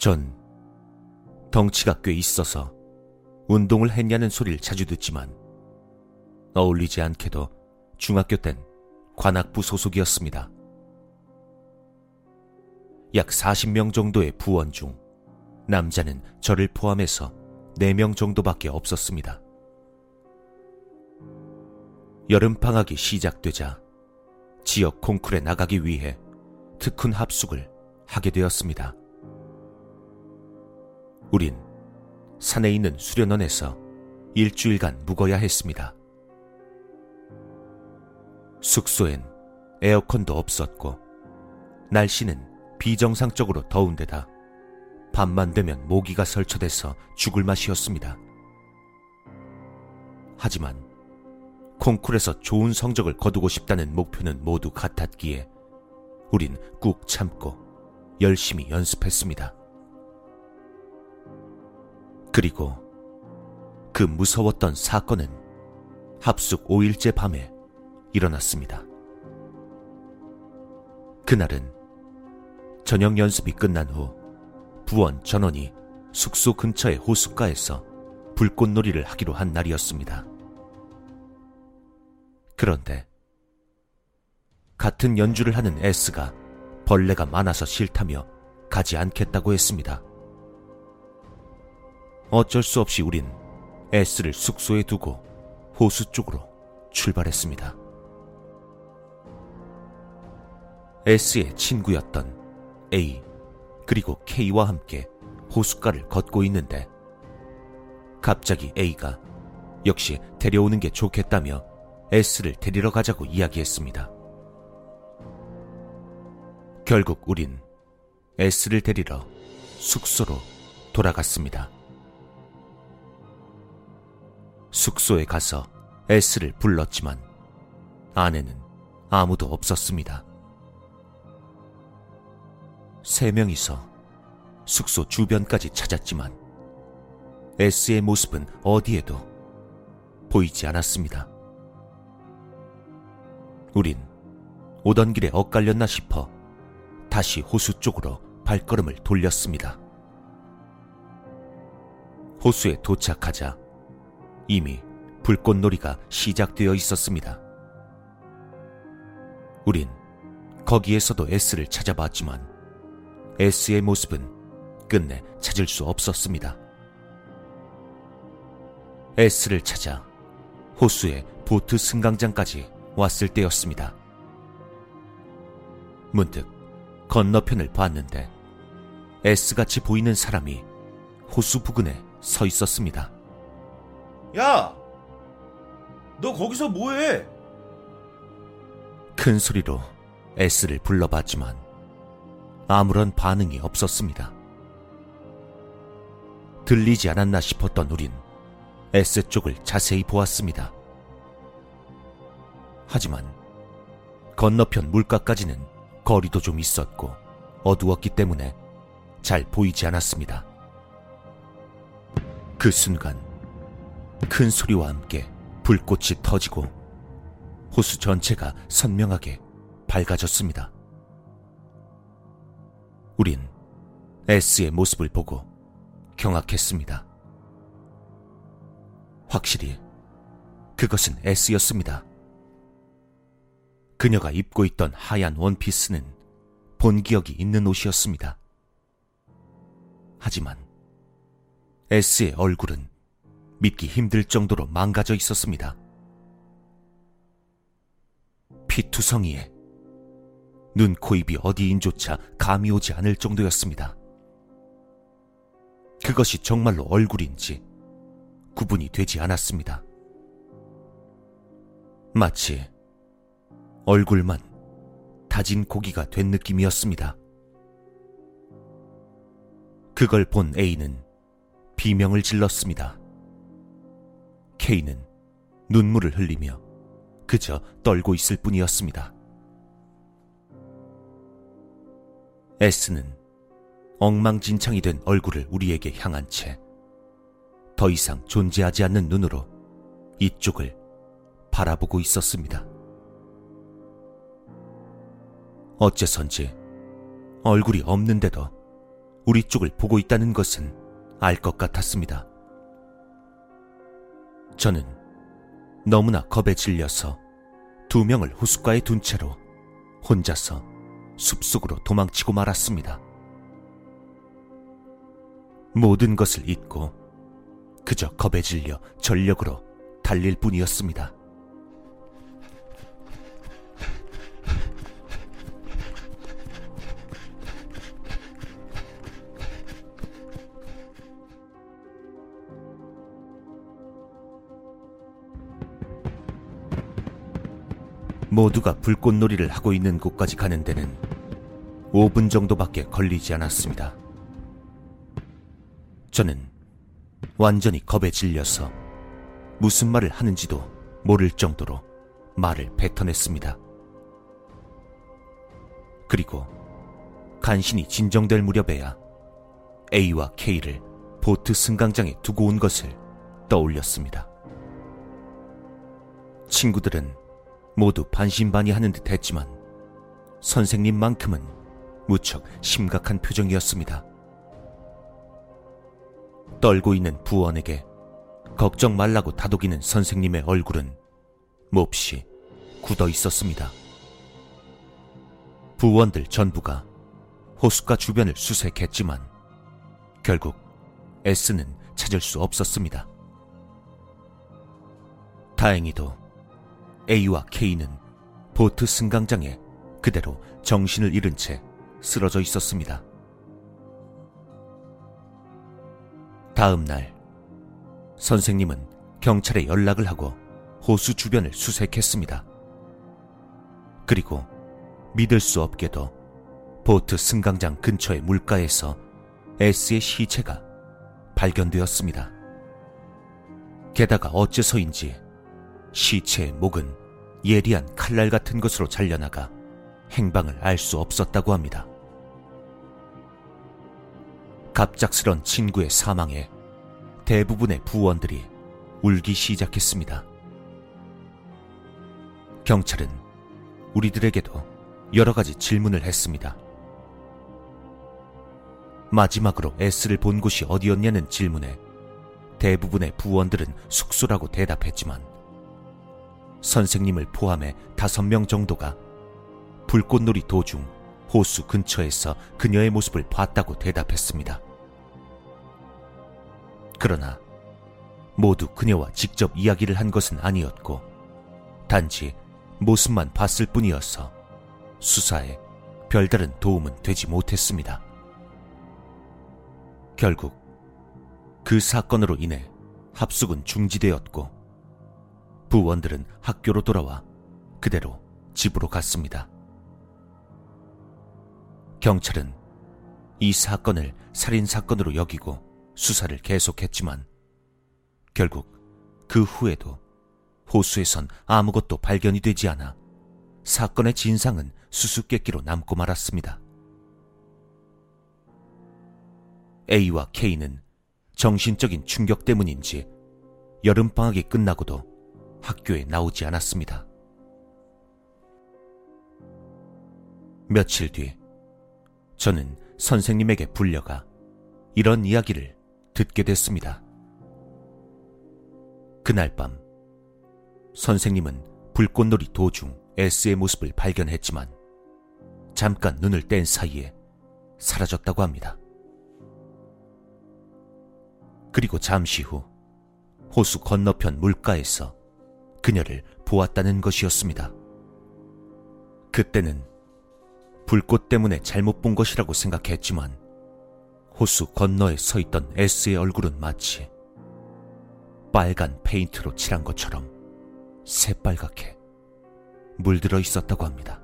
전 덩치가 꽤 있어서 운동을 했냐는 소리를 자주 듣지만 어울리지 않게도 중학교 땐 관악부 소속이었습니다. 약 40명 정도의 부원 중 남자는 저를 포함해서 4명 정도밖에 없었습니다. 여름 방학이 시작되자 지역 콩쿨에 나가기 위해 특훈 합숙을 하게 되었습니다. 우린 산에 있는 수련원에서 일주일간 묵어야 했습니다. 숙소엔 에어컨도 없었고 날씨는 비정상적으로 더운 데다 밤만 되면 모기가 설쳐돼서 죽을 맛이었습니다. 하지만 콩쿨에서 좋은 성적을 거두고 싶다는 목표는 모두 같았기에 우린 꾹 참고 열심히 연습했습니다. 그리고 그 무서웠던 사건은 합숙 5일째 밤에 일어났습니다. 그날은 저녁 연습이 끝난 후 부원 전원이 숙소 근처의 호숫가에서 불꽃놀이를 하기로 한 날이었습니다. 그런데 같은 연주를 하는 S가 벌레가 많아서 싫다며 가지 않겠다고 했습니다. 어쩔 수 없이 우린 S를 숙소에 두고 호수 쪽으로 출발했습니다. S의 친구였던 A 그리고 K와 함께 호숫가를 걷고 있는데 갑자기 A가 역시 데려오는 게 좋겠다며 S를 데리러 가자고 이야기했습니다. 결국 우린 S를 데리러 숙소로 돌아갔습니다. 숙소에 가서 S를 불렀지만 안에는 아무도 없었습니다. 세 명이서 숙소 주변까지 찾았지만 S의 모습은 어디에도 보이지 않았습니다. 우린 오던 길에 엇갈렸나 싶어 다시 호수 쪽으로 발걸음을 돌렸습니다. 호수에 도착하자 이미 불꽃놀이가 시작되어 있었습니다. 우린 거기에서도 S를 찾아봤지만 S의 모습은 끝내 찾을 수 없었습니다. S를 찾아 호수의 보트 승강장까지 왔을 때였습니다. 문득 건너편을 봤는데 S같이 보이는 사람이 호수 부근에 서 있었습니다. 야! 너 거기서 뭐해? 큰 소리로 S를 불러봤지만 아무런 반응이 없었습니다. 들리지 않았나 싶었던 우린 S 쪽을 자세히 보았습니다. 하지만 건너편 물가까지는 거리도 좀 있었고 어두웠기 때문에 잘 보이지 않았습니다. 그 순간 큰 소리와 함께 불꽃이 터지고 호수 전체가 선명하게 밝아졌습니다. 우린 S의 모습을 보고 경악했습니다. 확실히 그것은 S였습니다. 그녀가 입고 있던 하얀 원피스는 본 기억이 있는 옷이었습니다. 하지만 S의 얼굴은 믿기 힘들 정도로 망가져 있었습니다. 피투성이에 눈, 코, 입이 어디인조차 감이 오지 않을 정도였습니다. 그것이 정말로 얼굴인지 구분이 되지 않았습니다. 마치 얼굴만 다진 고기가 된 느낌이었습니다. 그걸 본 A는 비명을 질렀습니다. K는 눈물을 흘리며 그저 떨고 있을 뿐이었습니다. S는 엉망진창이 된 얼굴을 우리에게 향한 채 더 이상 존재하지 않는 눈으로 이쪽을 바라보고 있었습니다. 어째선지 얼굴이 없는데도 우리 쪽을 보고 있다는 것은 알 것 같았습니다. 저는 너무나 겁에 질려서 두 명을 호숫가에 둔 채로 혼자서 숲속으로 도망치고 말았습니다. 모든 것을 잊고 그저 겁에 질려 전력으로 달릴 뿐이었습니다. 모두가 불꽃놀이를 하고 있는 곳까지 가는 데는 5분 정도밖에 걸리지 않았습니다. 저는 완전히 겁에 질려서 무슨 말을 하는지도 모를 정도로 말을 뱉어냈습니다. 그리고 간신히 진정될 무렵에야 A와 K를 보트 승강장에 두고 온 것을 떠올렸습니다. 친구들은 모두 반신반의하는 듯 했지만 선생님만큼은 무척 심각한 표정이었습니다. 떨고 있는 부원에게 걱정 말라고 다독이는 선생님의 얼굴은 몹시 굳어 있었습니다. 부원들 전부가 호숫가 주변을 수색했지만 결국 S는 찾을 수 없었습니다. 다행히도 A와 K는 보트 승강장에 그대로 정신을 잃은 채 쓰러져 있었습니다. 다음 날 선생님은 경찰에 연락을 하고 호수 주변을 수색했습니다. 그리고 믿을 수 없게도 보트 승강장 근처의 물가에서 S의 시체가 발견되었습니다. 게다가 어째서인지 시체의 목은 예리한 칼날 같은 것으로 잘려나가 행방을 알 수 없었다고 합니다. 갑작스런 친구의 사망에 대부분의 부원들이 울기 시작했습니다. 경찰은 우리들에게도 여러 가지 질문을 했습니다. 마지막으로 S를 본 곳이 어디였냐는 질문에 대부분의 부원들은 숙소라고 대답했지만 선생님을 포함해 다섯 명 정도가 불꽃놀이 도중 호수 근처에서 그녀의 모습을 봤다고 대답했습니다. 그러나 모두 그녀와 직접 이야기를 한 것은 아니었고 단지 모습만 봤을 뿐이어서 수사에 별다른 도움은 되지 못했습니다. 결국 그 사건으로 인해 합숙은 중지되었고 부원들은 학교로 돌아와 그대로 집으로 갔습니다. 경찰은 이 사건을 살인사건으로 여기고 수사를 계속했지만 결국 그 후에도 호수에선 아무것도 발견이 되지 않아 사건의 진상은 수수께끼로 남고 말았습니다. A와 K는 정신적인 충격 때문인지 여름방학이 끝나고도 학교에 나오지 않았습니다. 며칠 뒤 저는 선생님에게 불려가 이런 이야기를 듣게 됐습니다. 그날 밤 선생님은 불꽃놀이 도중 S의 모습을 발견했지만 잠깐 눈을 뗀 사이에 사라졌다고 합니다. 그리고 잠시 후 호수 건너편 물가에서 그녀를 보았다는 것이었습니다. 그때는 불꽃 때문에 잘못 본 것이라고 생각했지만 호수 건너에 서 있던 S의 얼굴은 마치 빨간 페인트로 칠한 것처럼 새빨갛게 물들어 있었다고 합니다.